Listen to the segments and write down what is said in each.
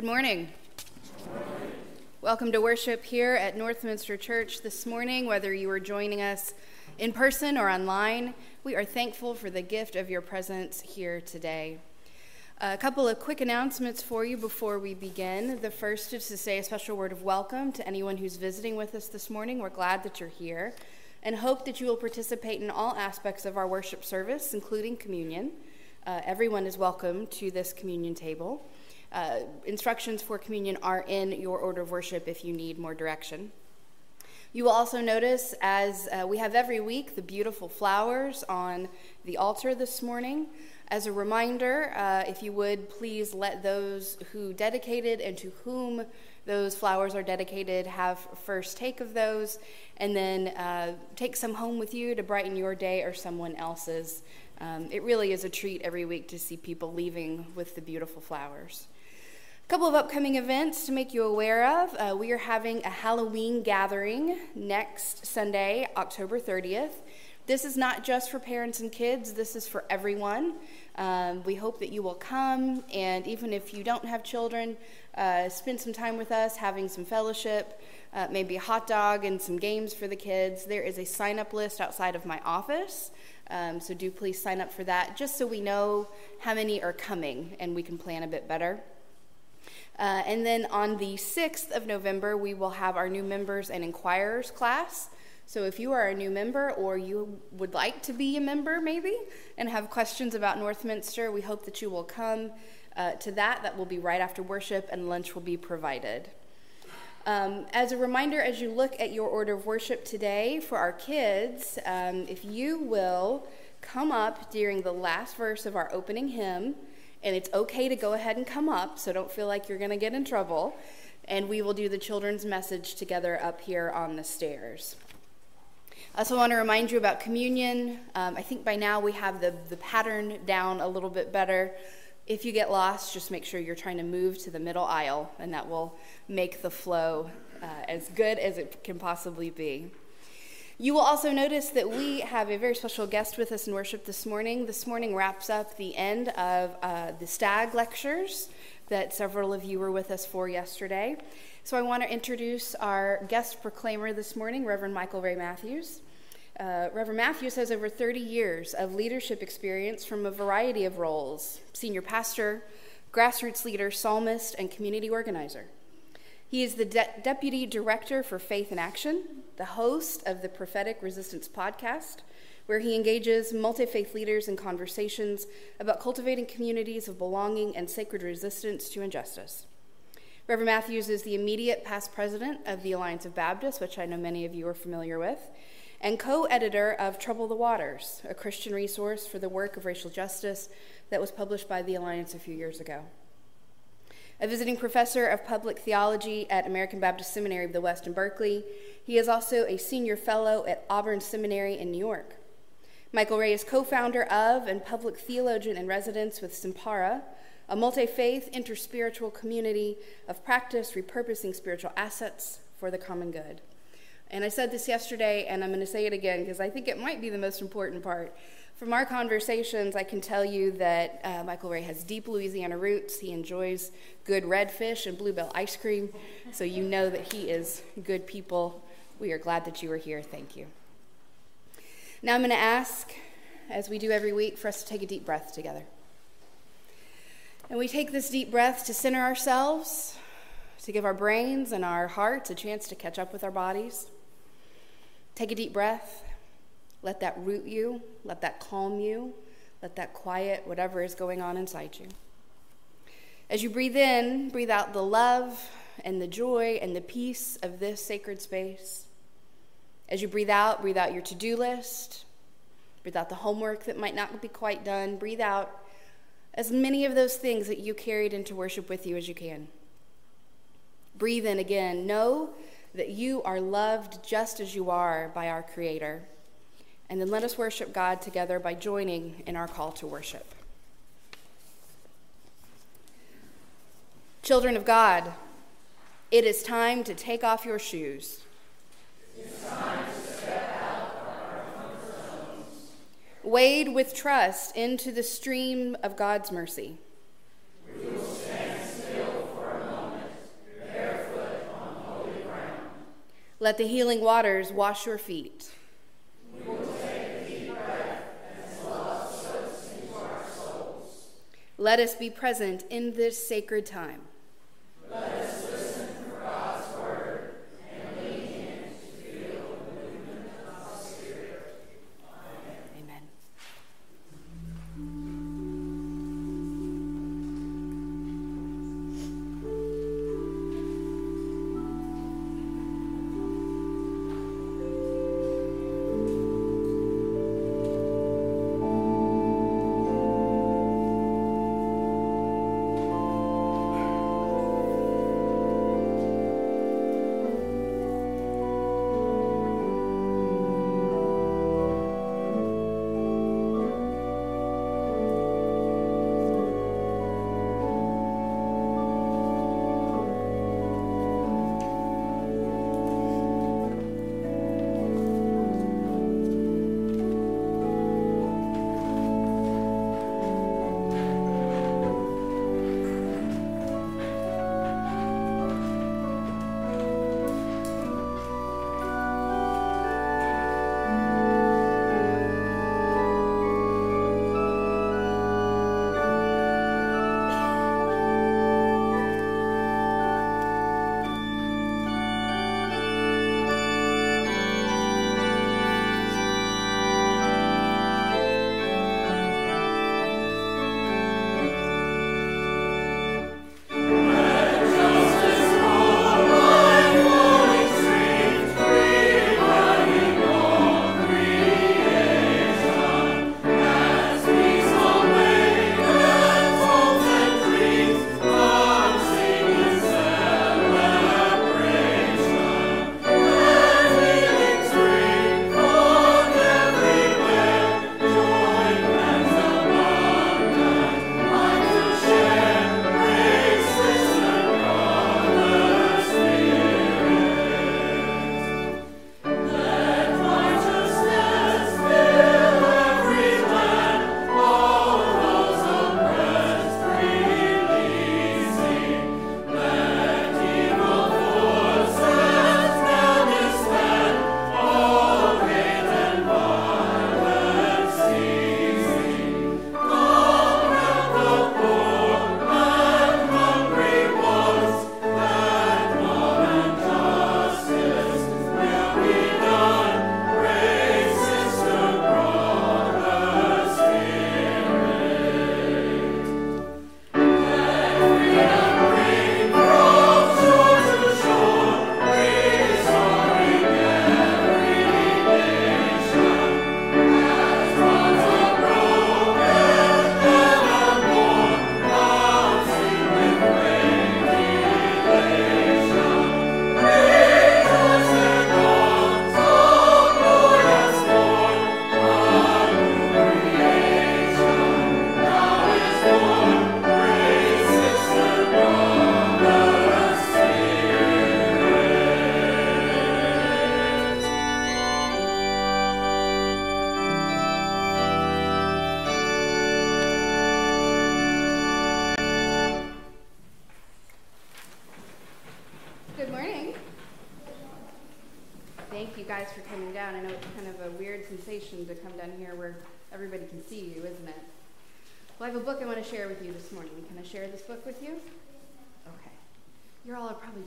Good morning. Welcome to worship here at Northminster Church this morning, whether you are joining us in person or online. We are thankful for the gift of your presence here today. A couple of quick announcements for you before we begin. The first is to say a special word of welcome to anyone who's visiting with us this morning. We're glad that you're here and hope that you will participate in all aspects of our worship service, including communion. Uh, everyone is welcome to this communion table. Uh, instructions for communion are in your order of worship if you need more direction. You will also notice, as uh, we have every week, the beautiful flowers on the altar this morning. As a reminder, uh, if you would please let those who dedicated and to whom those flowers are dedicated have first take of those, and then uh, take some home with you to brighten your day or someone else's. Um, it really is a treat every week to see people leaving with the beautiful flowers couple of upcoming events to make you aware of. Uh, we are having a Halloween gathering next Sunday, October 30th. This is not just for parents and kids, this is for everyone. Um, we hope that you will come, and even if you don't have children, uh, spend some time with us having some fellowship, uh, maybe a hot dog and some games for the kids. There is a sign up list outside of my office, um, so do please sign up for that just so we know how many are coming and we can plan a bit better. Uh, and then on the 6th of November, we will have our new members and inquirers class. So if you are a new member or you would like to be a member maybe and have questions about Northminster, we hope that you will come uh, to that. That will be right after worship and lunch will be provided. Um, as a reminder, as you look at your order of worship today for our kids, um, if you will come up during the last verse of our opening hymn, and it's okay to go ahead and come up, so don't feel like you're going to get in trouble. And we will do the children's message together up here on the stairs. I also want to remind you about communion. Um, I think by now we have the, the pattern down a little bit better. If you get lost, just make sure you're trying to move to the middle aisle, and that will make the flow uh, as good as it can possibly be. You will also notice that we have a very special guest with us in worship this morning. This morning wraps up the end of uh, the STAG lectures that several of you were with us for yesterday. So I want to introduce our guest proclaimer this morning, Reverend Michael Ray Mathews. Uh, Reverend Mathews has over 30 years of leadership experience from a variety of roles senior pastor, grassroots leader, psalmist, and community organizer. He is the De- Deputy Director for Faith in Action, the host of the Prophetic Resistance podcast, where he engages multi faith leaders in conversations about cultivating communities of belonging and sacred resistance to injustice. Reverend Mathews is the immediate past president of the Alliance of Baptists, which I know many of you are familiar with, and co editor of Trouble the Waters, a Christian resource for the work of racial justice that was published by the Alliance a few years ago a visiting professor of public theology at American Baptist Seminary of the West in Berkeley. He is also a senior fellow at Auburn Seminary in New York. Michael Ray is co founder of and public theologian in residence with Simpara, a multi faith, interspiritual community of practice repurposing spiritual assets for the common good. And I said this yesterday, and I'm going to say it again because I think it might be the most important part. From our conversations, I can tell you that uh, Michael Ray has deep Louisiana roots. He enjoys good redfish and Blue Bell ice cream, so you know that he is good people. We are glad that you are here. Thank you. Now I'm going to ask, as we do every week, for us to take a deep breath together. And we take this deep breath to center ourselves, to give our brains and our hearts a chance to catch up with our bodies. Take a deep breath. Let that root you, let that calm you, let that quiet whatever is going on inside you. As you breathe in, breathe out the love and the joy and the peace of this sacred space. As you breathe out, breathe out your to do list, breathe out the homework that might not be quite done, breathe out as many of those things that you carried into worship with you as you can. Breathe in again. Know that you are loved just as you are by our Creator. And then let us worship God together by joining in our call to worship. Children of God, it is time to take off your shoes. Wade with trust into the stream of God's mercy. We will stand still for a moment, barefoot on holy ground. Let the healing waters wash your feet. Let us be present in this sacred time.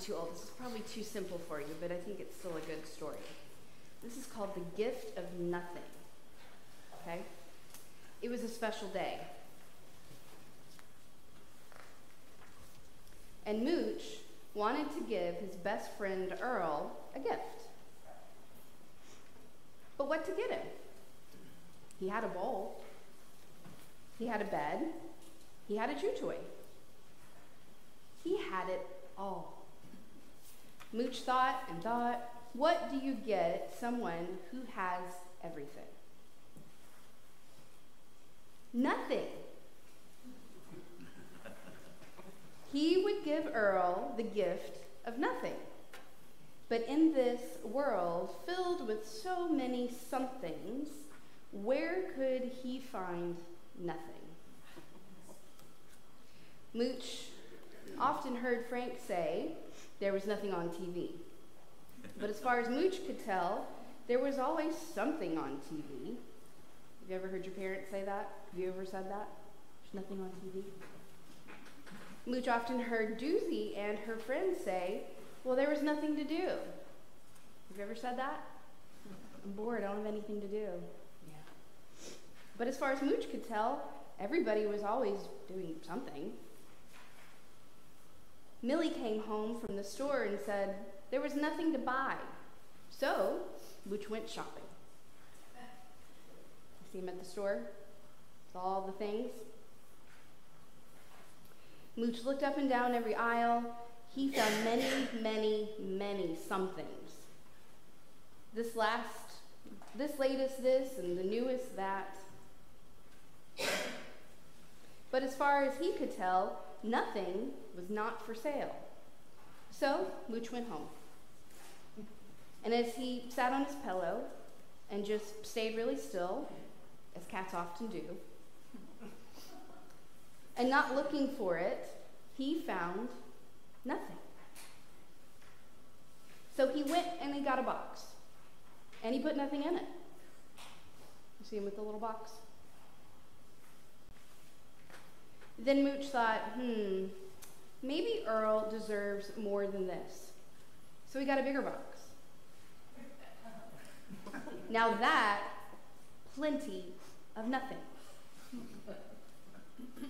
Too old. This is probably too simple for you, but I think it's still a good story. This is called The Gift of Nothing. Okay? It was a special day. And Mooch wanted to give his best friend Earl a gift. But what to get him? He had a bowl, he had a bed, he had a chew toy. He had it all. Mooch thought and thought, what do you get someone who has everything? Nothing. he would give Earl the gift of nothing. But in this world filled with so many somethings, where could he find nothing? Mooch often heard Frank say, there was nothing on TV. But as far as Mooch could tell, there was always something on TV. Have you ever heard your parents say that? Have you ever said that? There's nothing on TV. Mooch often heard Doozy and her friends say, Well, there was nothing to do. Have you ever said that? I'm bored, I don't have anything to do. Yeah. But as far as Mooch could tell, everybody was always doing something. Millie came home from the store and said there was nothing to buy. So, Mooch went shopping. You see him at the store? With all the things. Mooch looked up and down every aisle. He found many, many, many somethings. This last, this latest this, and the newest that. But as far as he could tell, nothing was not for sale. So Mooch went home. And as he sat on his pillow and just stayed really still, as cats often do, and not looking for it, he found nothing. So he went and he got a box, and he put nothing in it. You see him with the little box? Then Mooch thought, hmm, maybe Earl deserves more than this. So he got a bigger box. Now that, plenty of nothing.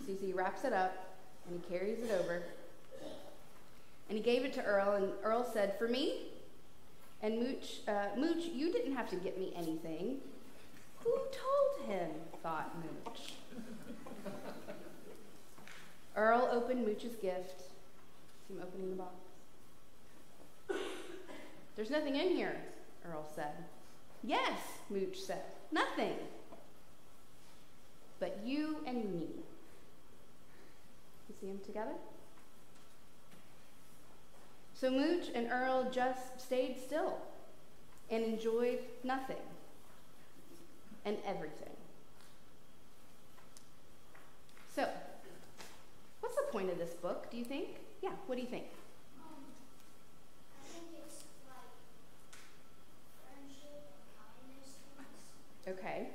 So he wraps it up and he carries it over. And he gave it to Earl, and Earl said, For me? And Mooch, uh, Mooch, you didn't have to get me anything. Who told him? thought Mooch. Earl opened Mooch's gift. See him opening the box. There's nothing in here, Earl said. Yes, Mooch said. Nothing. But you and me. You see them together? So Mooch and Earl just stayed still and enjoyed nothing and everything. So, what's the point of this book, do you think? Yeah, what do you think? Okay.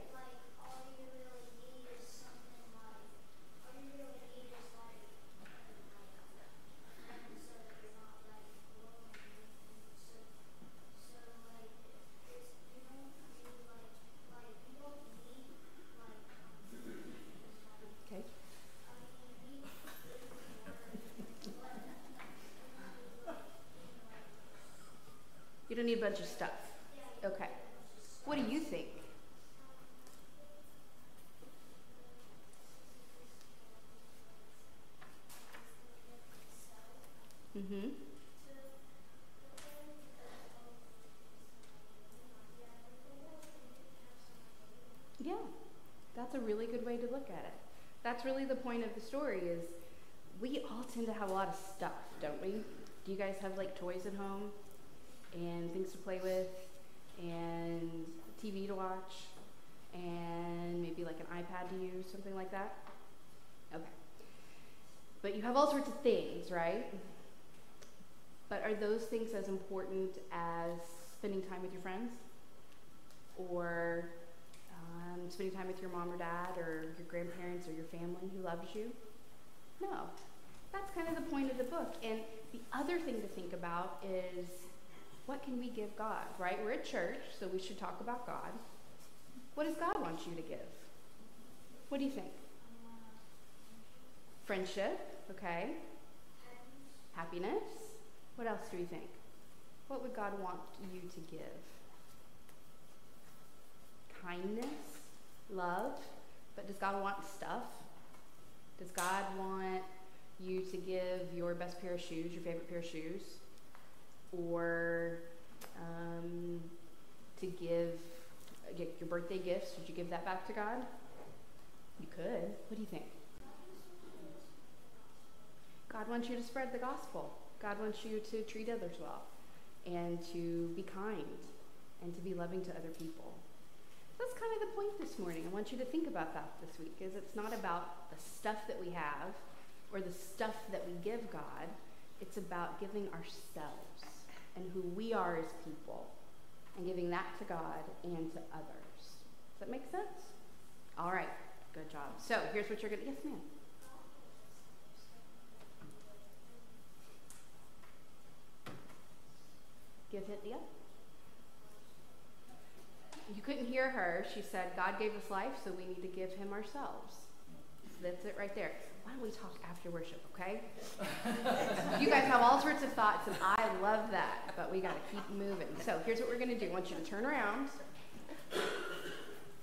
don't need a bunch of stuff. Okay. What do you think? Mm-hmm. Yeah, that's a really good way to look at it. That's really the point of the story is we all tend to have a lot of stuff, don't we? Do you guys have like toys at home? And things to play with and TV to watch and maybe like an iPad to use, something like that? Okay. But you have all sorts of things, right? But are those things as important as spending time with your friends? Or um, spending time with your mom or dad or your grandparents or your family who loves you? No. That's kind of the point of the book. And the other thing to think about is what can we give God, right? We're at church, so we should talk about God. What does God want you to give? What do you think? Friendship, okay. Happiness. What else do you think? What would God want you to give? Kindness, love. But does God want stuff? Does God want you to give your best pair of shoes, your favorite pair of shoes? Or um, to give get your birthday gifts. Would you give that back to God? You could. What do you think? God wants you to spread the gospel. God wants you to treat others well and to be kind and to be loving to other people. That's kind of the point this morning. I want you to think about that this week is it's not about the stuff that we have or the stuff that we give God. It's about giving ourselves and who we are as people, and giving that to God and to others. Does that make sense? All right, good job. So here's what you're going to, yes, ma'am. Give Cynthia. You couldn't hear her. She said, God gave us life, so we need to give him ourselves. That's it right there. Why don't we talk after worship, okay? you guys have all sorts of thoughts, and I love that, but we got to keep moving. So here's what we're going to do I want you to turn around.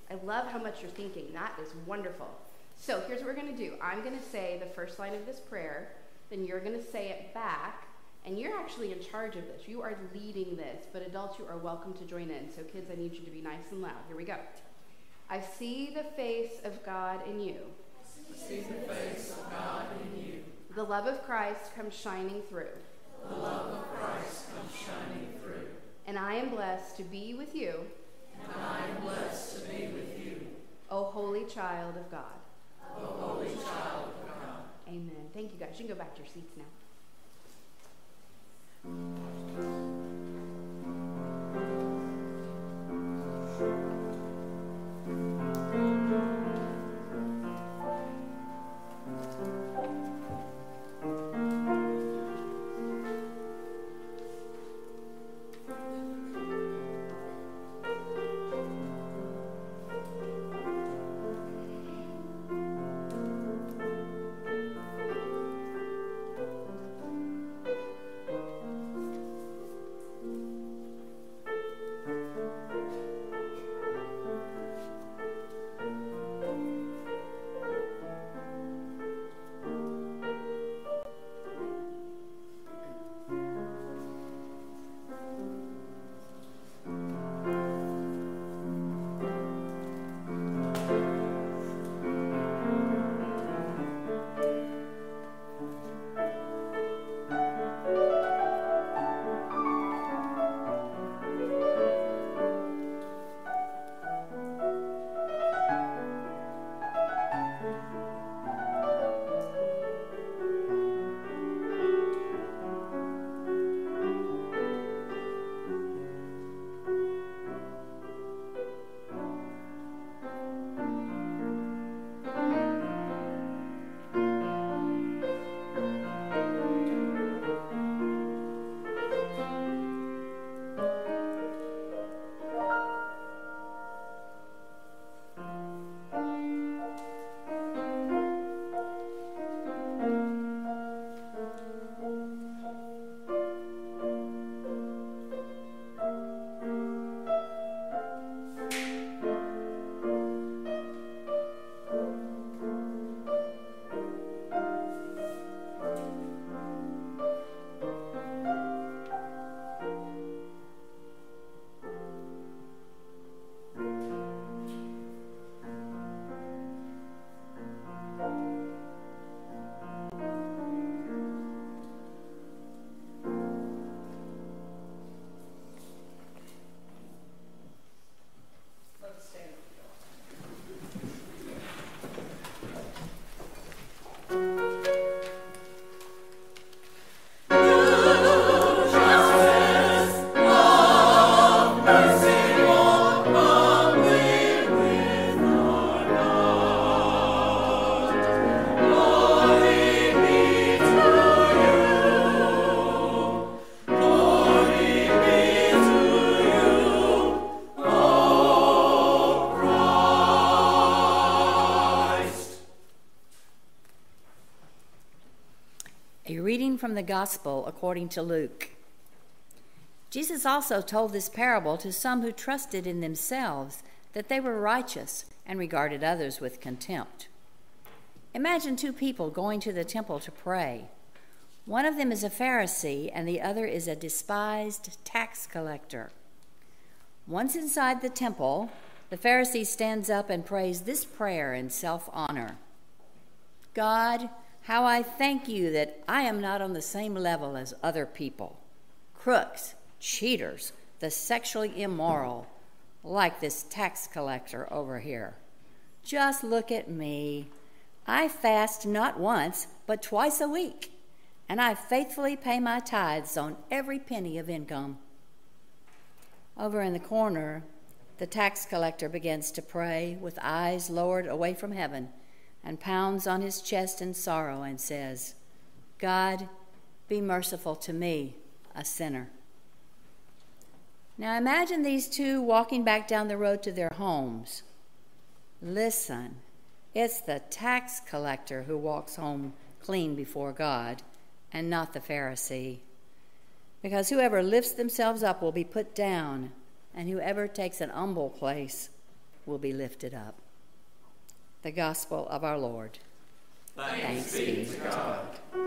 I love how much you're thinking. That is wonderful. So here's what we're going to do I'm going to say the first line of this prayer, then you're going to say it back, and you're actually in charge of this. You are leading this, but adults, you are welcome to join in. So, kids, I need you to be nice and loud. Here we go. I see the face of God in you. See the face of God in you. The love of Christ comes shining through. The love of Christ comes shining through. And I am blessed to be with you. And I am blessed to be with you. O holy child of God. O holy child of God. Amen. Thank you guys. You can go back to your seats now. Gospel according to Luke. Jesus also told this parable to some who trusted in themselves that they were righteous and regarded others with contempt. Imagine two people going to the temple to pray. One of them is a Pharisee, and the other is a despised tax collector. Once inside the temple, the Pharisee stands up and prays this prayer in self honor God, how I thank you that I am not on the same level as other people crooks, cheaters, the sexually immoral, like this tax collector over here. Just look at me. I fast not once, but twice a week. and I faithfully pay my tithes on every penny of income. Over in the corner, the tax collector begins to pray with eyes lowered away from heaven and pounds on his chest in sorrow and says, God, be merciful to me, a sinner. Now imagine these two walking back down the road to their homes. Listen, it's the tax collector who walks home clean before God and not the Pharisee. Because whoever lifts themselves up will be put down, and whoever takes an humble place will be lifted up. The Gospel of our Lord. Thanks, Thanks be to God.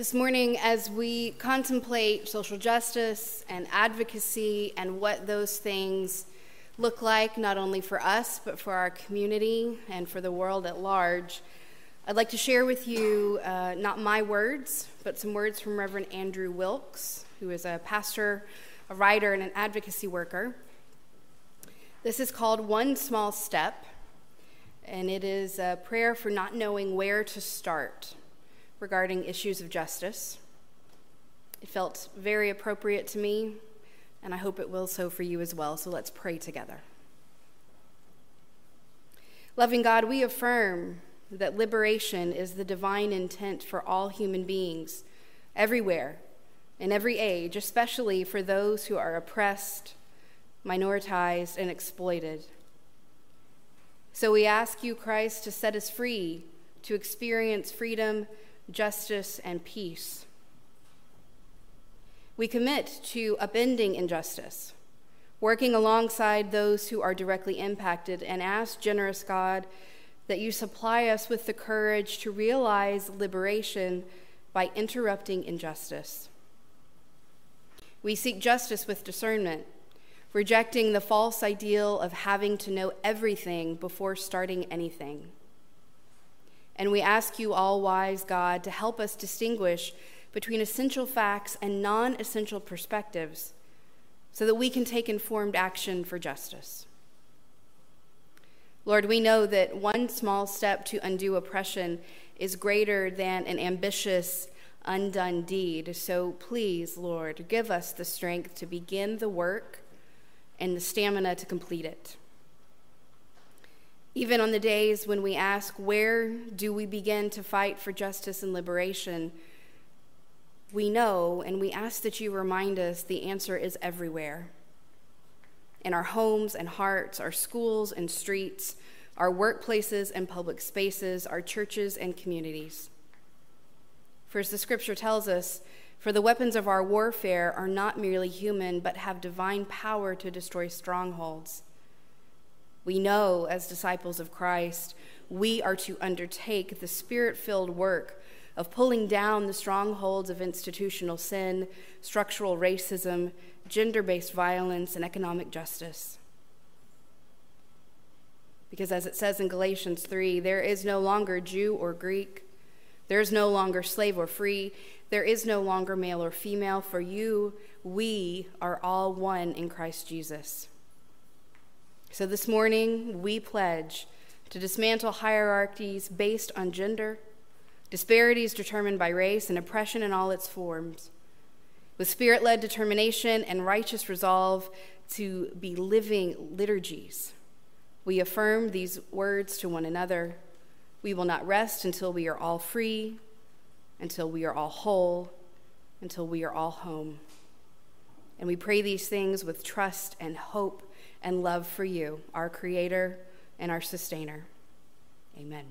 This morning, as we contemplate social justice and advocacy and what those things look like, not only for us, but for our community and for the world at large, I'd like to share with you uh, not my words, but some words from Reverend Andrew Wilkes, who is a pastor, a writer, and an advocacy worker. This is called One Small Step, and it is a prayer for not knowing where to start regarding issues of justice. It felt very appropriate to me, and I hope it will so for you as well. So let's pray together. Loving God, we affirm that liberation is the divine intent for all human beings, everywhere, in every age, especially for those who are oppressed, minoritized, and exploited. So we ask you, Christ, to set us free to experience freedom justice, and peace. We commit to upending injustice, working alongside those who are directly impacted, and ask, generous God, that you supply us with the courage to realize liberation by interrupting injustice. We seek justice with discernment, rejecting the false ideal of having to know everything before starting anything. And we ask you, all wise God, to help us distinguish between essential facts and non essential perspectives so that we can take informed action for justice. Lord, we know that one small step to undo oppression is greater than an ambitious, undone deed. So please, Lord, give us the strength to begin the work and the stamina to complete it. Even on the days when we ask, where do we begin to fight for justice and liberation? We know, and we ask that you remind us the answer is everywhere in our homes and hearts, our schools and streets, our workplaces and public spaces, our churches and communities. For as the scripture tells us, for the weapons of our warfare are not merely human, but have divine power to destroy strongholds. We know, as disciples of Christ, we are to undertake the spirit filled work of pulling down the strongholds of institutional sin, structural racism, gender based violence, and economic justice. Because as it says in Galatians 3, there is no longer Jew or Greek, there is no longer slave or free, there is no longer male or female. For you, we are all one in Christ Jesus. So this morning, we pledge to dismantle hierarchies based on gender, disparities determined by race, and oppression in all its forms. With spirit led determination and righteous resolve to be living liturgies, we affirm these words to one another. We will not rest until we are all free, until we are all whole, until we are all home. And we pray these things with trust and hope and love for you, our Creator and our Sustainer. Amen.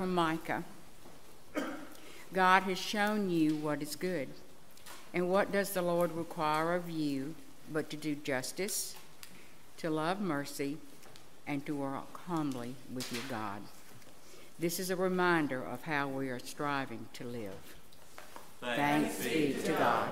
Micah. God has shown you what is good. And what does the Lord require of you but to do justice, to love mercy, and to walk humbly with your God? This is a reminder of how we are striving to live. Thanks, Thanks be to God.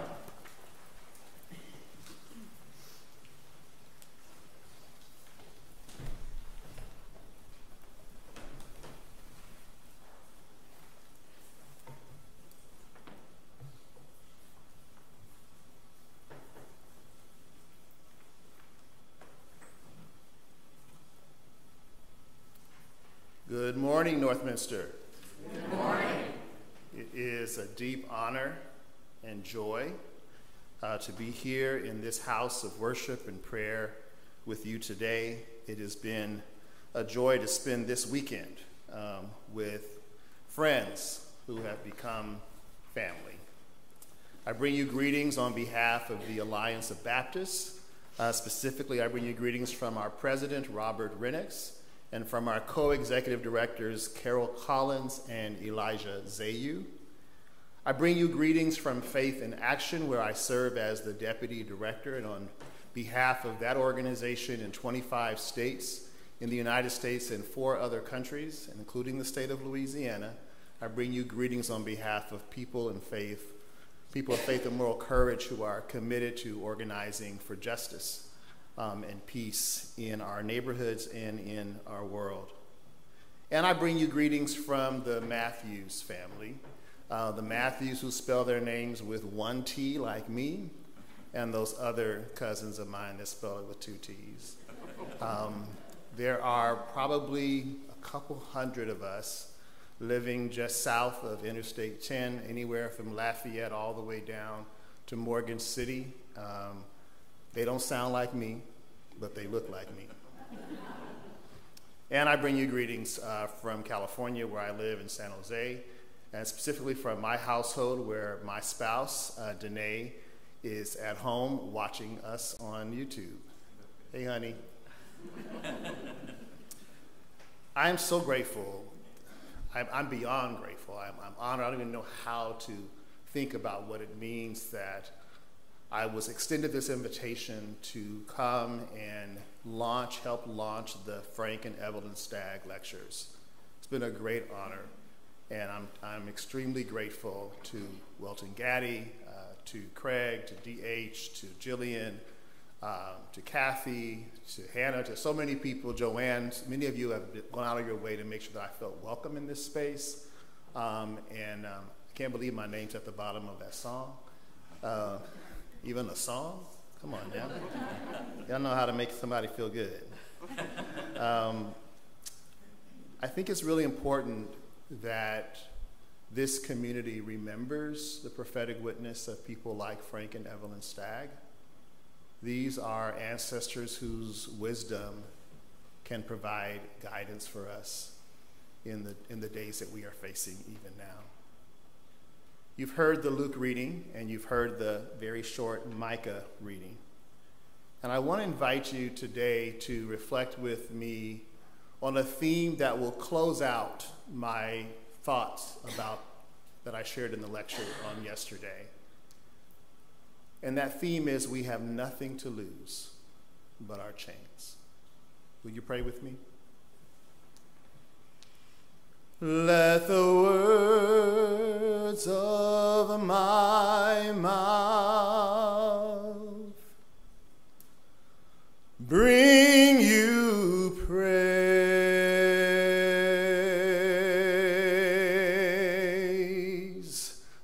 Morning, Northminster. Good morning. It is a deep honor and joy uh, to be here in this house of worship and prayer with you today. It has been a joy to spend this weekend um, with friends who have become family. I bring you greetings on behalf of the Alliance of Baptists. Uh, specifically, I bring you greetings from our president, Robert Renix, and from our co-executive directors, Carol Collins and Elijah Zehyoue. I bring you greetings from Faith in Action, where I serve as the deputy director, and on behalf of that organization in 25 states in the United States and four other countries, including the state of Louisiana, I bring you greetings on behalf of people in faith, people of faith and moral courage who are committed to organizing for justice um, and peace in our neighborhoods and in our world. And I bring you greetings from the Mathews family, uh, the Mathews who spell their names with one T like me, and those other cousins of mine that spell it with two T's. Um, there are probably a couple hundred of us living just south of Interstate 10, anywhere from Lafayette all the way down to Morgan City. Um, they don't sound like me, but they look like me. and I bring you greetings uh, from California, where I live in San Jose, and specifically from my household, where my spouse, uh, Danae, is at home watching us on YouTube. Hey, honey. I am so grateful. I'm, I'm beyond grateful. I'm, I'm, honored. I don't even know how to think about what it means that I was extended this invitation to come and launch, help launch the Frank and Evelyn Stagg lectures. It's been a great honor, and I'm, I'm extremely grateful to Welton Gaddy, uh, to Craig, to DH, to Jillian, um, to Kathy, to Hannah, to so many people, Joanne. Many of you have gone out of your way to make sure that I felt welcome in this space. Um, and um, I can't believe my name's at the bottom of that song. Uh, even a song? Come on now. Y'all know how to make somebody feel good. Um, I think it's really important that this community remembers the prophetic witness of people like Frank and Evelyn Stagg. These are ancestors whose wisdom can provide guidance for us in the, in the days that we are facing even now. You've heard the Luke reading, and you've heard the very short Micah reading. And I want to invite you today to reflect with me on a theme that will close out my thoughts about that I shared in the lecture on yesterday. And that theme is we have nothing to lose but our chains. Will you pray with me? Let the words of my mouth bring you praise.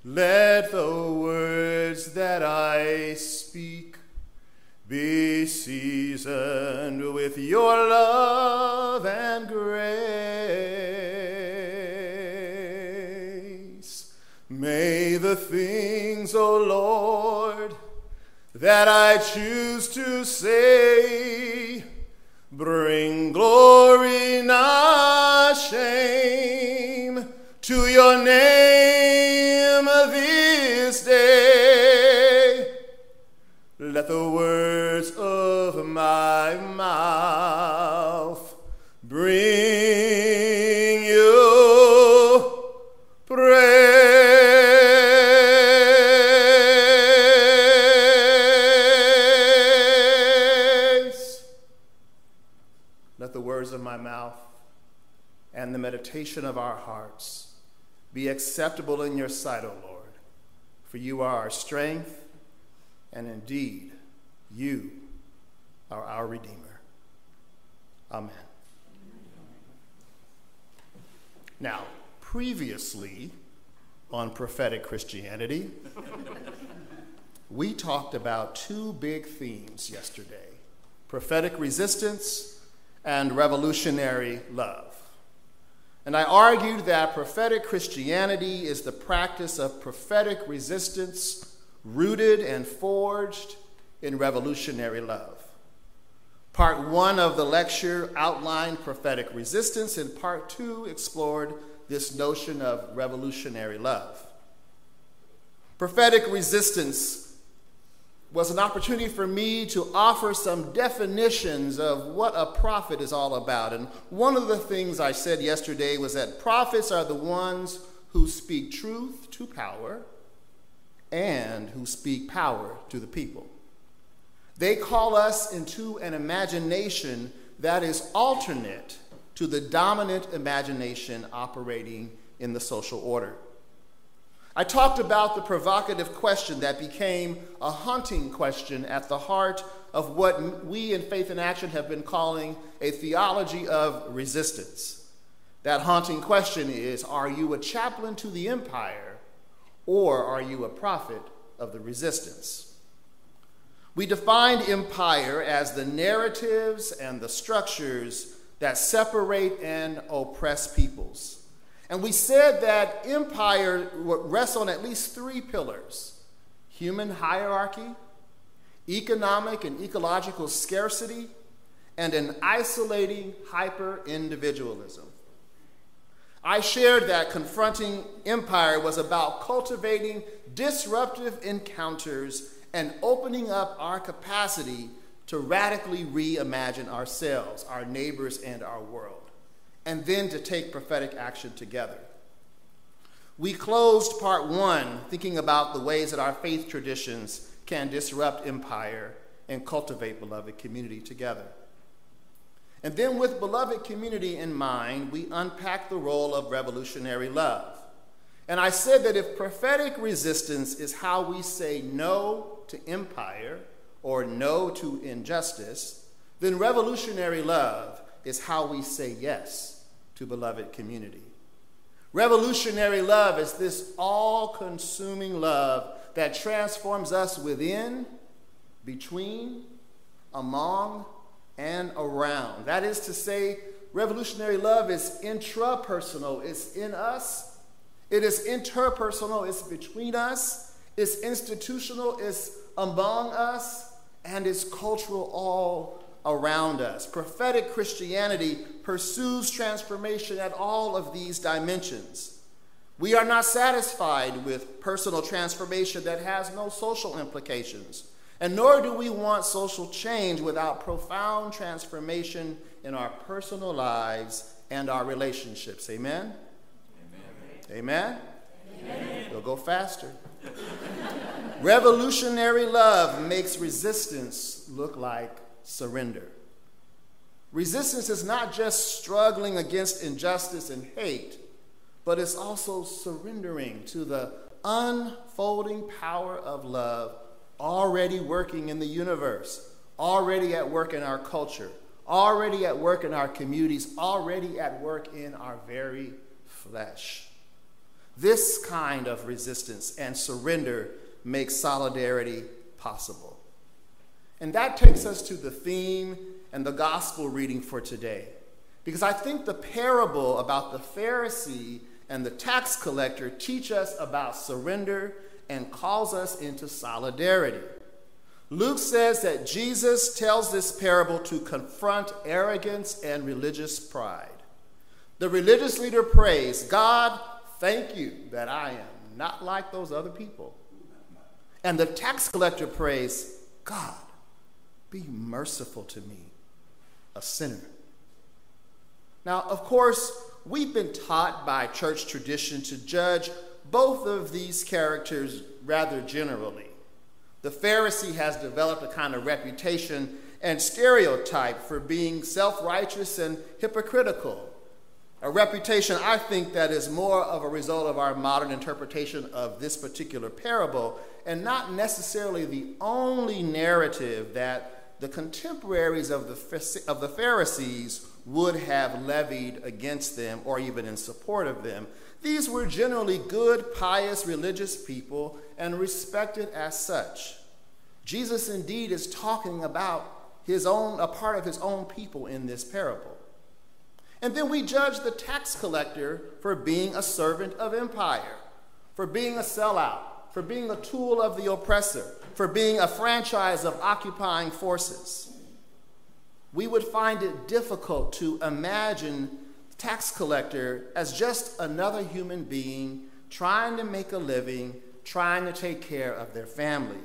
Let the words that I speak be seasoned with your love things, O Lord, that I choose to say bring glory, not shame, to your name this day. Let the words of my mouth and the meditation of our hearts be acceptable in your sight, O Lord, for you are our strength, and indeed, you are our Redeemer. Amen. Now, previously on prophetic Christianity, we talked about two big themes yesterday prophetic resistance and revolutionary love. And I argued that prophetic Christianity is the practice of prophetic resistance rooted and forged in revolutionary love. Part one of the lecture outlined prophetic resistance, and part two explored this notion of revolutionary love. Prophetic resistance was an opportunity for me to offer some definitions of what a prophet is all about. And one of the things I said yesterday was that prophets are the ones who speak truth to power and who speak power to the people. They call us into an imagination that is alternate to the dominant imagination operating in the social order. I talked about the provocative question that became a haunting question at the heart of what we in Faith in Action have been calling a theology of resistance. That haunting question is Are you a chaplain to the empire, or are you a prophet of the resistance? We defined empire as the narratives and the structures that separate and oppress peoples. And we said that empire rests on at least three pillars human hierarchy, economic and ecological scarcity, and an isolating hyper individualism. I shared that confronting empire was about cultivating disruptive encounters and opening up our capacity to radically reimagine ourselves, our neighbors, and our world and then to take prophetic action together. We closed part one thinking about the ways that our faith traditions can disrupt empire and cultivate beloved community together. And then, with beloved community in mind, we unpacked the role of revolutionary love. And I said that if prophetic resistance is how we say no to empire or no to injustice, then revolutionary love is how we say yes to beloved community. Revolutionary love is this all consuming love that transforms us within, between, among, and around. That is to say, revolutionary love is intrapersonal, it's in us, it is interpersonal, it's between us, it's institutional, it's among us, and it's cultural all around us. Prophetic Christianity pursues transformation at all of these dimensions. We are not satisfied with personal transformation that has no social implications, and nor do we want social change without profound transformation in our personal lives and our relationships. Amen? Amen? Amen? We'll go faster. Revolutionary love makes resistance look like surrender. Resistance is not just struggling against injustice and hate, but it's also surrendering to the unfolding power of love already working in the universe, already at work in our culture, already at work in our communities, already at work in our very flesh. This kind of resistance and surrender makes solidarity possible. And that takes us to the theme and the gospel reading for today. Because I think the parable about the Pharisee and the tax collector teach us about surrender and calls us into solidarity. Luke says that Jesus tells this parable to confront arrogance and religious pride. The religious leader prays, God, thank you that I am not like those other people. And the tax collector prays, God, be merciful to me, a sinner. Now, of course, we've been taught by church tradition to judge both of these characters rather generally. The Pharisee has developed a kind of reputation and stereotype for being self righteous and hypocritical. A reputation, I think, that is more of a result of our modern interpretation of this particular parable and not necessarily the only narrative that the contemporaries of the, of the Pharisees would have levied against them or even in support of them. These were generally good, pious, religious people and respected as such. Jesus indeed is talking about his own, a part of his own people in this parable. And then we judge the tax collector for being a servant of empire, for being a sellout, for being a tool of the oppressor, for being a franchise of occupying forces. We would find it difficult to imagine tax collector as just another human being trying to make a living, trying to take care of their family.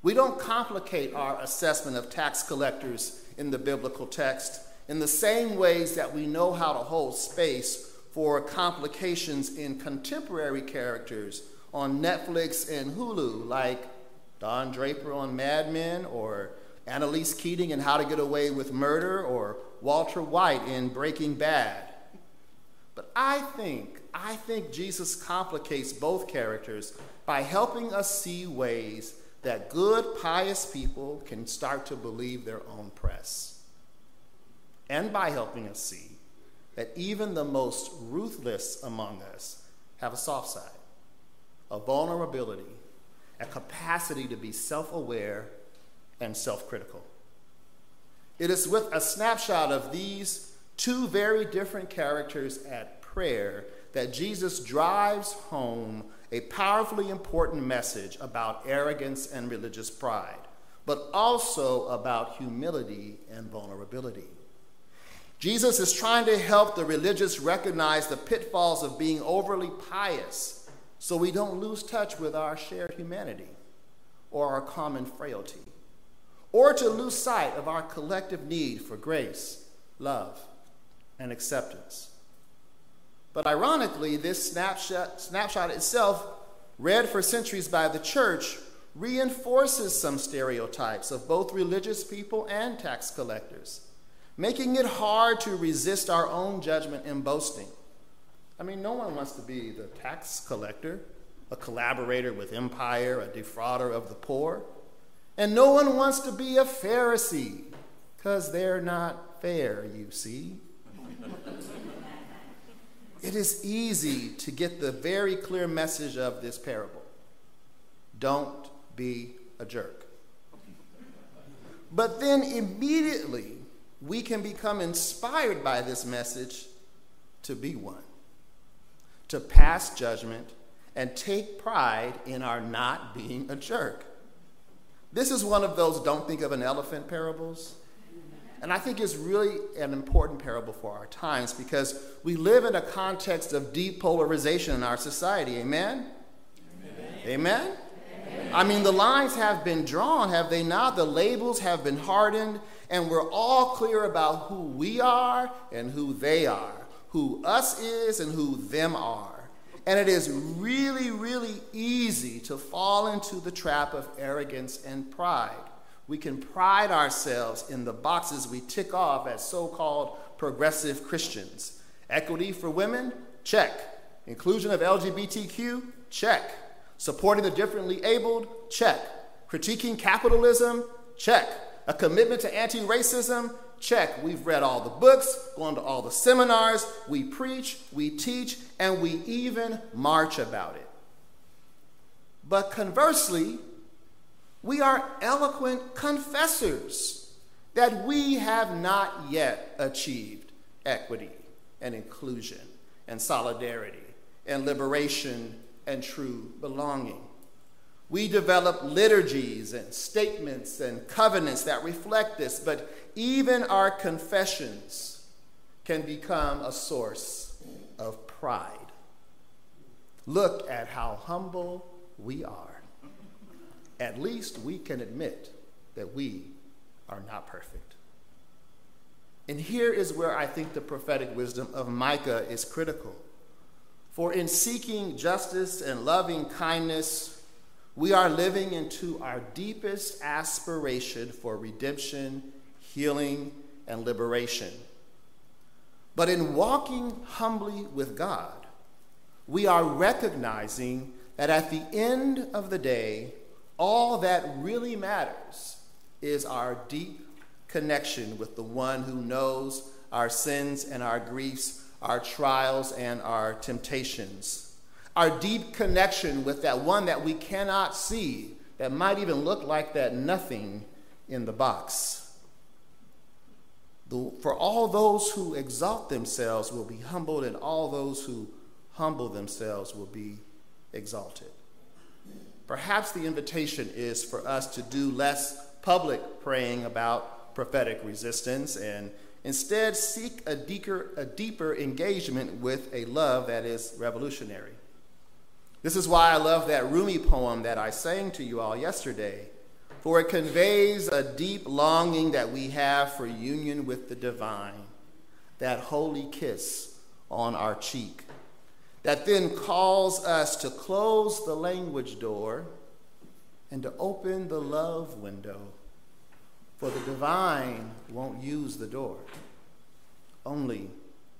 We don't complicate our assessment of tax collectors in the biblical text in the same ways that we know how to hold space for complications in contemporary characters on Netflix and Hulu, like Don Draper on Mad Men, or Annalise Keating in How to Get Away with Murder, or Walter White in Breaking Bad. But I think, I think Jesus complicates both characters by helping us see ways that good, pious people can start to believe their own press. And by helping us see that even the most ruthless among us have a soft side, a vulnerability, a capacity to be self aware and self critical. It is with a snapshot of these two very different characters at prayer that Jesus drives home a powerfully important message about arrogance and religious pride, but also about humility and vulnerability. Jesus is trying to help the religious recognize the pitfalls of being overly pious so we don't lose touch with our shared humanity or our common frailty, or to lose sight of our collective need for grace, love, and acceptance. But ironically, this snapshot, snapshot itself, read for centuries by the church, reinforces some stereotypes of both religious people and tax collectors, making it hard to resist our own judgment and boasting. I mean, no one wants to be the tax collector, a collaborator with empire, a defrauder of the poor. And no one wants to be a Pharisee, because they're not fair, you see. it is easy to get the very clear message of this parable don't be a jerk. But then immediately we can become inspired by this message to be one to pass judgment and take pride in our not being a jerk. This is one of those don't think of an elephant parables. And I think it's really an important parable for our times because we live in a context of deep polarization in our society. Amen? Amen? I mean, the lines have been drawn, have they not? The labels have been hardened, and we're all clear about who we are and who they are who us is and who them are. And it is really, really easy to fall into the trap of arrogance and pride. We can pride ourselves in the boxes we tick off as so called progressive Christians. Equity for women? Check. Inclusion of LGBTQ? Check. Supporting the differently abled? Check. Critiquing capitalism? Check. A commitment to anti racism? Check. We've read all the books, gone to all the seminars, we preach, we teach, and we even march about it. But conversely, we are eloquent confessors that we have not yet achieved equity and inclusion and solidarity and liberation and true belonging. We develop liturgies and statements and covenants that reflect this, but even our confessions can become a source of pride. Look at how humble we are. At least we can admit that we are not perfect. And here is where I think the prophetic wisdom of Micah is critical. For in seeking justice and loving kindness, we are living into our deepest aspiration for redemption, healing, and liberation. But in walking humbly with God, we are recognizing that at the end of the day, all that really matters is our deep connection with the one who knows our sins and our griefs, our trials and our temptations our deep connection with that one that we cannot see, that might even look like that nothing in the box. The, for all those who exalt themselves will be humbled, and all those who humble themselves will be exalted. Perhaps the invitation is for us to do less public praying about prophetic resistance and instead seek a deeper, a deeper engagement with a love that is revolutionary. This is why I love that Rumi poem that I sang to you all yesterday, for it conveys a deep longing that we have for union with the divine, that holy kiss on our cheek, that then calls us to close the language door and to open the love window. For the divine won't use the door, only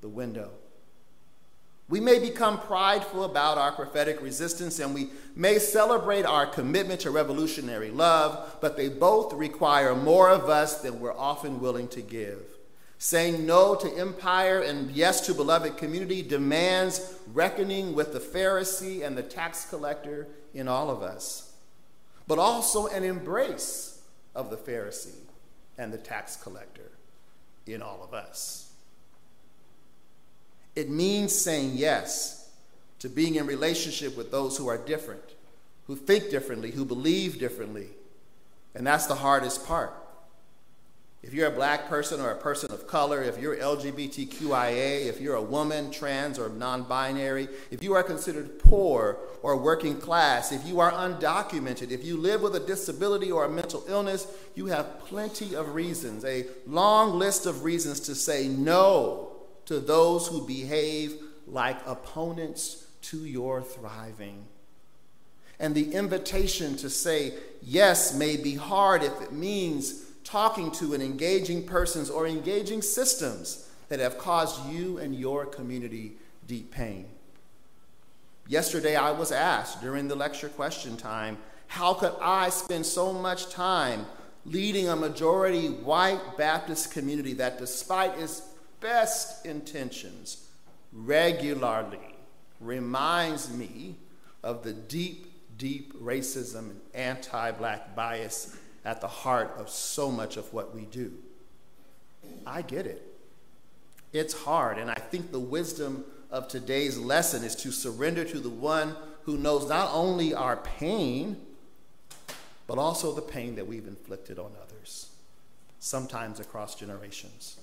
the window. We may become prideful about our prophetic resistance and we may celebrate our commitment to revolutionary love, but they both require more of us than we're often willing to give. Saying no to empire and yes to beloved community demands reckoning with the Pharisee and the tax collector in all of us, but also an embrace of the Pharisee and the tax collector in all of us. It means saying yes to being in relationship with those who are different, who think differently, who believe differently. And that's the hardest part. If you're a black person or a person of color, if you're LGBTQIA, if you're a woman, trans, or non binary, if you are considered poor or working class, if you are undocumented, if you live with a disability or a mental illness, you have plenty of reasons, a long list of reasons to say no to those who behave like opponents to your thriving. And the invitation to say yes may be hard if it means talking to and engaging persons or engaging systems that have caused you and your community deep pain. Yesterday, I was asked during the lecture question time how could I spend so much time leading a majority white Baptist community that, despite its best intentions regularly reminds me of the deep, deep racism and anti black bias at the heart of so much of what we do. I get it. It's hard, and I think the wisdom of today's lesson is to surrender to the one who knows not only our pain, but also the pain that we've inflicted on others, sometimes across generations.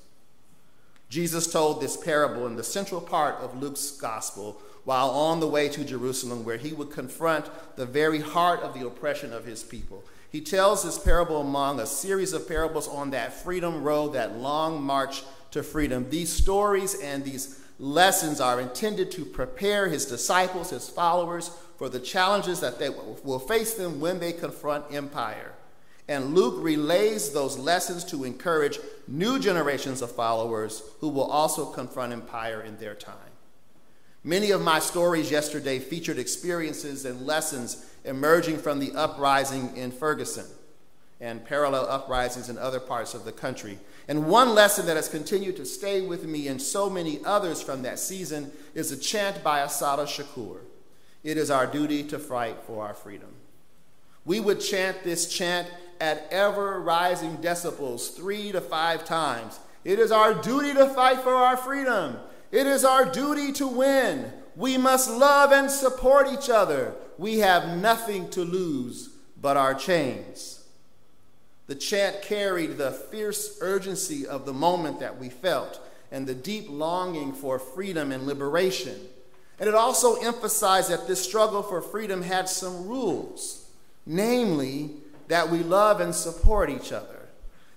Jesus told this parable in the central part of Luke's gospel while on the way to Jerusalem, where he would confront the very heart of the oppression of his people. He tells this parable among a series of parables on that freedom road, that long march to freedom. These stories and these lessons are intended to prepare his disciples, his followers, for the challenges that they will face them when they confront empire. And Luke relays those lessons to encourage new generations of followers who will also confront empire in their time. Many of my stories yesterday featured experiences and lessons emerging from the uprising in Ferguson and parallel uprisings in other parts of the country. And one lesson that has continued to stay with me and so many others from that season is a chant by Assata Shakur It is our duty to fight for our freedom. We would chant this chant at ever rising decibels three to five times. It is our duty to fight for our freedom. It is our duty to win. We must love and support each other. We have nothing to lose but our chains. The chant carried the fierce urgency of the moment that we felt and the deep longing for freedom and liberation. And it also emphasized that this struggle for freedom had some rules, namely, that we love and support each other.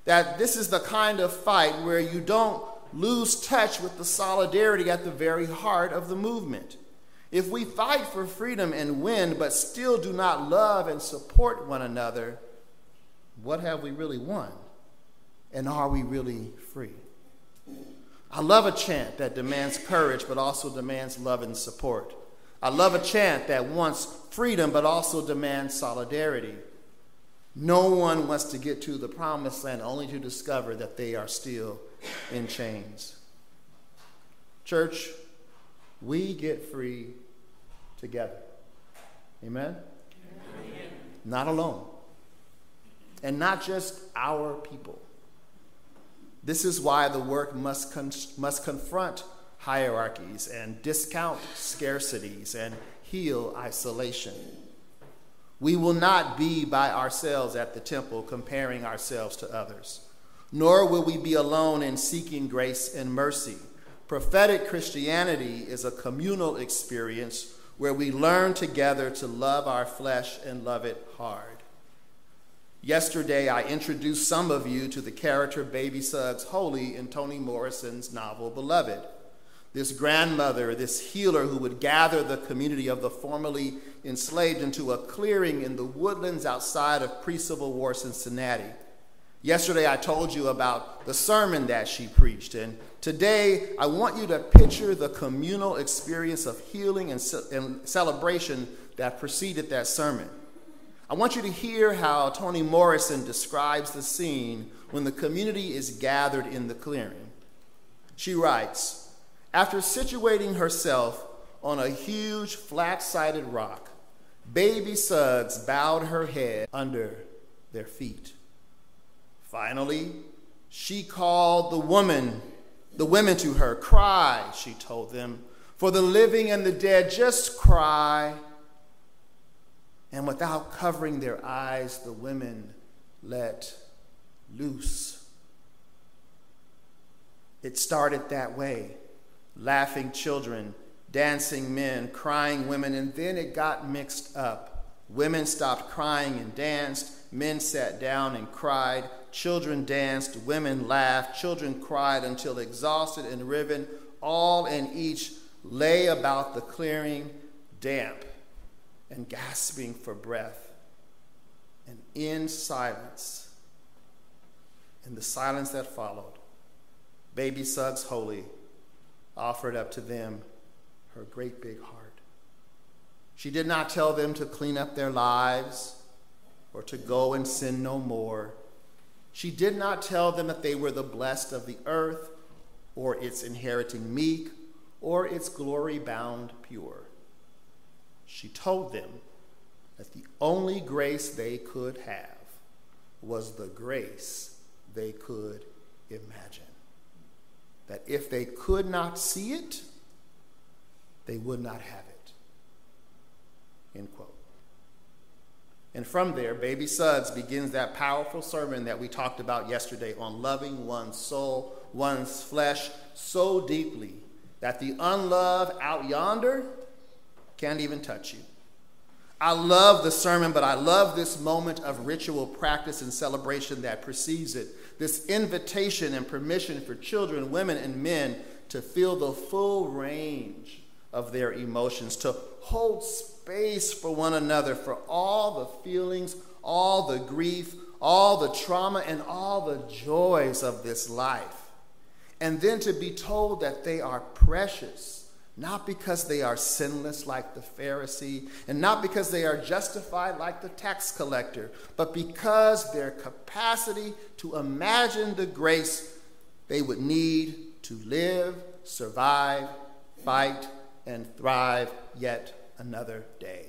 That this is the kind of fight where you don't lose touch with the solidarity at the very heart of the movement. If we fight for freedom and win, but still do not love and support one another, what have we really won? And are we really free? I love a chant that demands courage, but also demands love and support. I love a chant that wants freedom, but also demands solidarity. No one wants to get to the promised land only to discover that they are still in chains. Church, we get free together. Amen? Amen? Not alone. And not just our people. This is why the work must, con- must confront hierarchies and discount scarcities and heal isolation. We will not be by ourselves at the temple comparing ourselves to others, nor will we be alone in seeking grace and mercy. Prophetic Christianity is a communal experience where we learn together to love our flesh and love it hard. Yesterday, I introduced some of you to the character Baby Suggs Holy in Toni Morrison's novel Beloved. this grandmother, this healer who would gather the community of the formerly enslaved into a clearing in the woodlands outside of pre Civil War Cincinnati. Yesterday, I told you about the sermon that she preached, and today I want you to picture the communal experience of healing and, ce- and celebration that preceded that sermon. I want you to hear how Toni Morrison describes the scene when the community is gathered in the clearing. She writes After situating herself on a huge flat sided rock, baby Suggs bowed her head under their feet. Finally, she called the woman, the women to her. Cry, she told them, for the living and the dead, just cry. And without covering their eyes, the women let loose. It started that way laughing children, dancing men, crying women, and then it got mixed up. Women stopped crying and danced, men sat down and cried, children danced, women laughed, children cried until exhausted and riven, all and each lay about the clearing, damp and gasping for breath. And in silence, in the silence that followed, baby Suggs Holy offered up to them her great big heart. She did not tell them to clean up their lives or to go and sin no more. She did not tell them that they were the blessed of the earth or its inheriting meek or its glory bound pure. She told them that the only grace they could have was the grace they could imagine. That if they could not see it, they would not have it. End quote. And from there, Baby Suggs begins that powerful sermon that we talked about yesterday on loving one's soul, one's flesh so deeply that the unloved out yonder can't even touch you. I love the sermon, but I love this moment of ritual practice and celebration that precedes it. This invitation and permission for children, women, and men to feel the full range of their emotions, to hold space for one another, for all the feelings, all the grief, all the trauma, and all the joys of this life. And then to be told that they are precious not because they are sinless like the Pharisee, and not because they are justified like the tax collector, but because their capacity to imagine the grace they would need to live, survive, fight, and thrive yet another day.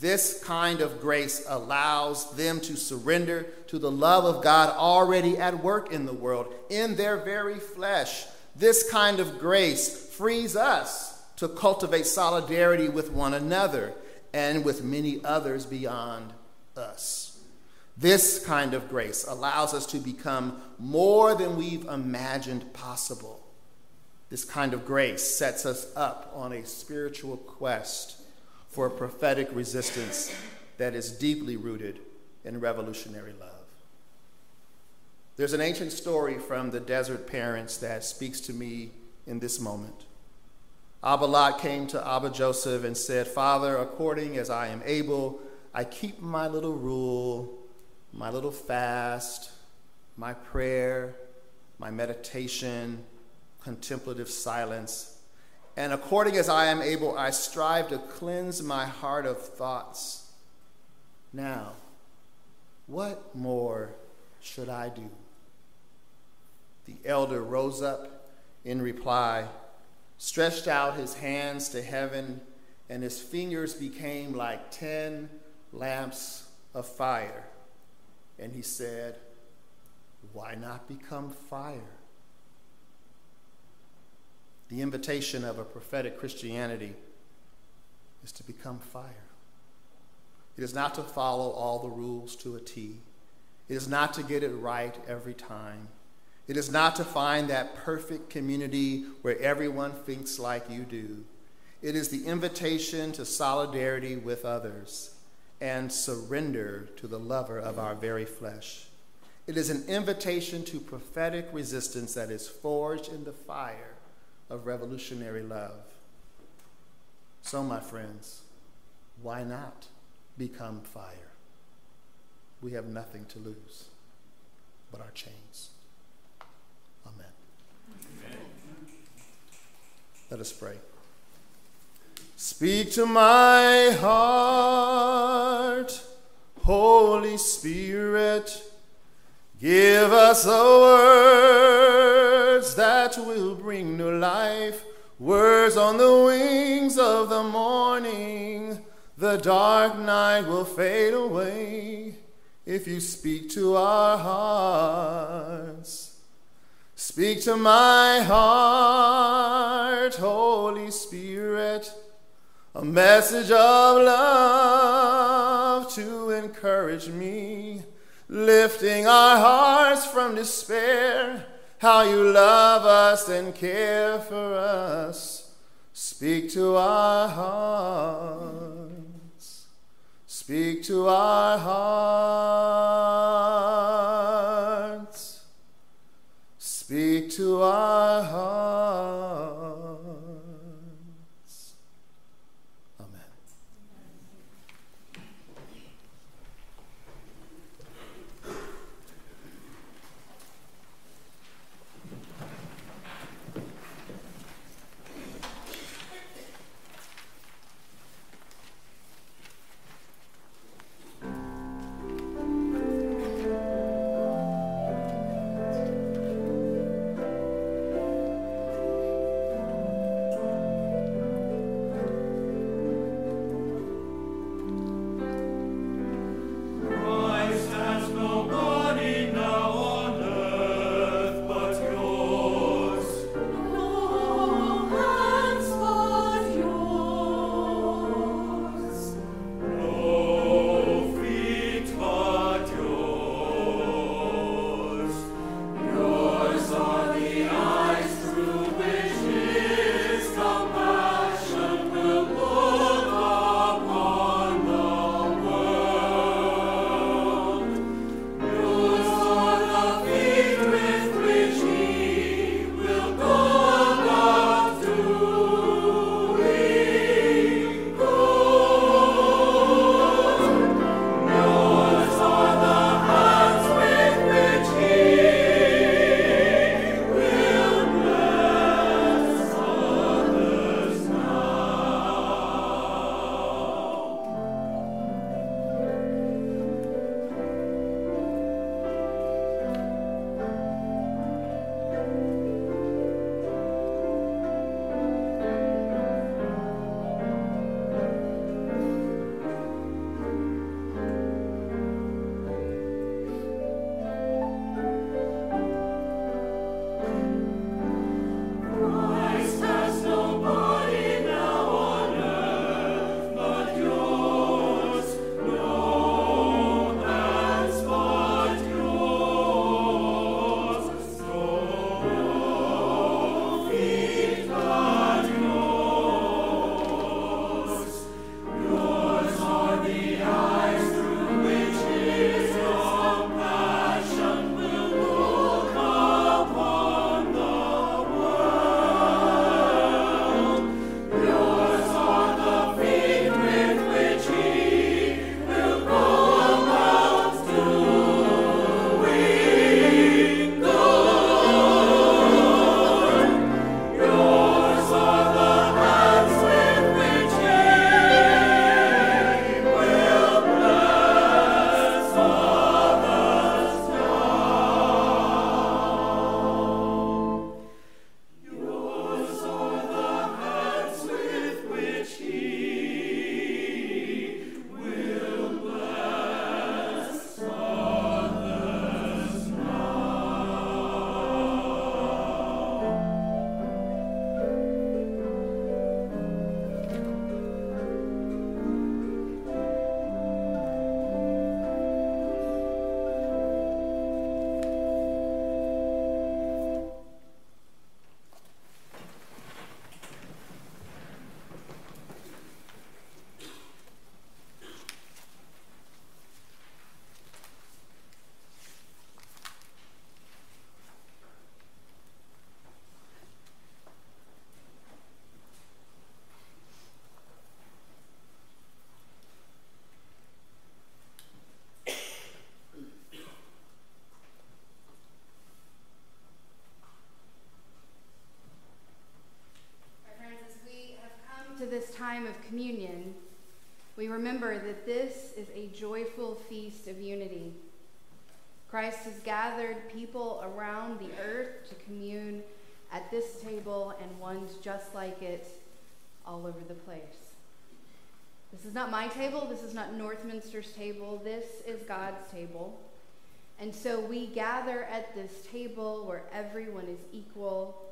This kind of grace allows them to surrender to the love of God already at work in the world, in their very flesh. This kind of grace frees us to cultivate solidarity with one another and with many others beyond us. This kind of grace allows us to become more than we've imagined possible. This kind of grace sets us up on a spiritual quest for a prophetic resistance that is deeply rooted in revolutionary love. There's an ancient story from the desert parents that speaks to me in this moment. Abba Lot came to Abba Joseph and said, Father, according as I am able, I keep my little rule, my little fast, my prayer, my meditation, contemplative silence. And according as I am able, I strive to cleanse my heart of thoughts. Now, what more should I do? The elder rose up in reply stretched out his hands to heaven, and his fingers became like ten lamps of fire. And he said, Why not become fire? The invitation of a prophetic Christianity is to become fire. It is not to follow all the rules to a T. It is not to get it right every time. It is not to find that perfect community where everyone thinks like you do. It is the invitation to solidarity with others and surrender to the lover of our very flesh. It is an invitation to prophetic resistance that is forged in the fire of revolutionary love. So, my friends, why not become fire? We have nothing to lose but our chains. Amen. Amen. Let us pray. Speak to my heart, Holy Spirit. Give us the words that will bring new life, words on the wings of the morning. The dark night will fade away if you speak to our hearts. Speak to my heart, Holy Spirit, a message of love to encourage me lifting our hearts from despair. How you love us and care for us. Speak to our hearts. Speak to our hearts. Speak to our hearts. Of communion, we remember that this is a joyful feast of unity. Christ has gathered people around the earth to commune at this table and ones just like it all over the place. This is not my table. This is not Northminster's table. This is God's table. And so we gather at this table where everyone is equal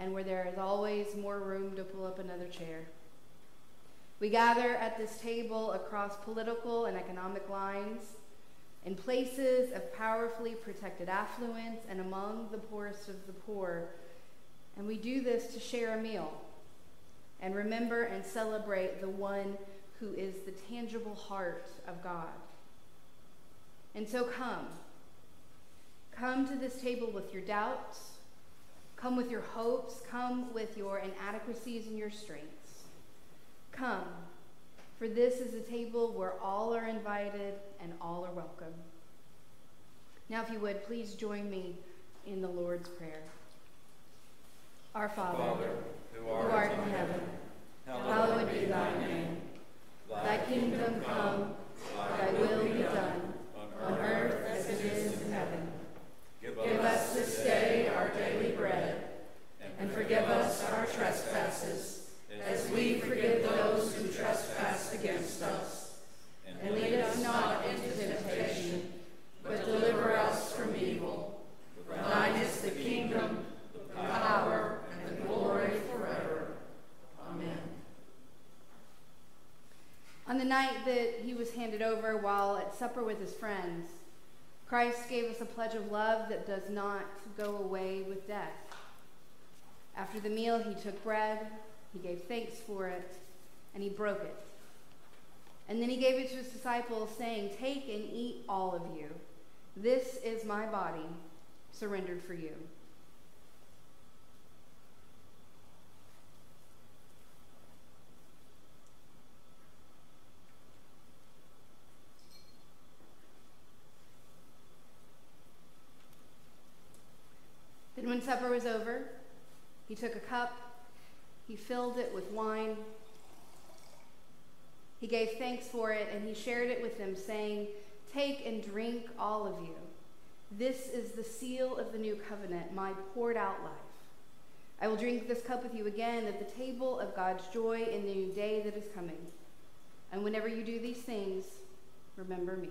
and where there is always more room to pull up another chair. We gather at this table across political and economic lines, in places of powerfully protected affluence and among the poorest of the poor. And we do this to share a meal and remember and celebrate the one who is the tangible heart of God. And so come. Come to this table with your doubts. Come with your hopes. Come with your inadequacies and your strengths. Come, for this is a table where all are invited and all are welcome. Now, if you would, please join me in the Lord's Prayer. Our Father, Father who, art who art in heaven, hallowed be thy name. Thy kingdom come, thy will be done, on earth as it is in heaven. Give us this day our daily bread, and forgive us our trespasses as we forgive those who trespass against us. And lead us not into temptation, but deliver us from evil. For thine is the kingdom, the power, and the glory forever. Amen. On the night that he was handed over while at supper with his friends, Christ gave us a pledge of love that does not go away with death. After the meal, he took bread he gave thanks for it, and he broke it. And then he gave it to his disciples, saying, Take and eat all of you. This is my body, surrendered for you. Then, when supper was over, he took a cup he filled it with wine. He gave thanks for it, and he shared it with them, saying, Take and drink, all of you. This is the seal of the new covenant, my poured out life. I will drink this cup with you again at the table of God's joy in the new day that is coming. And whenever you do these things, remember me.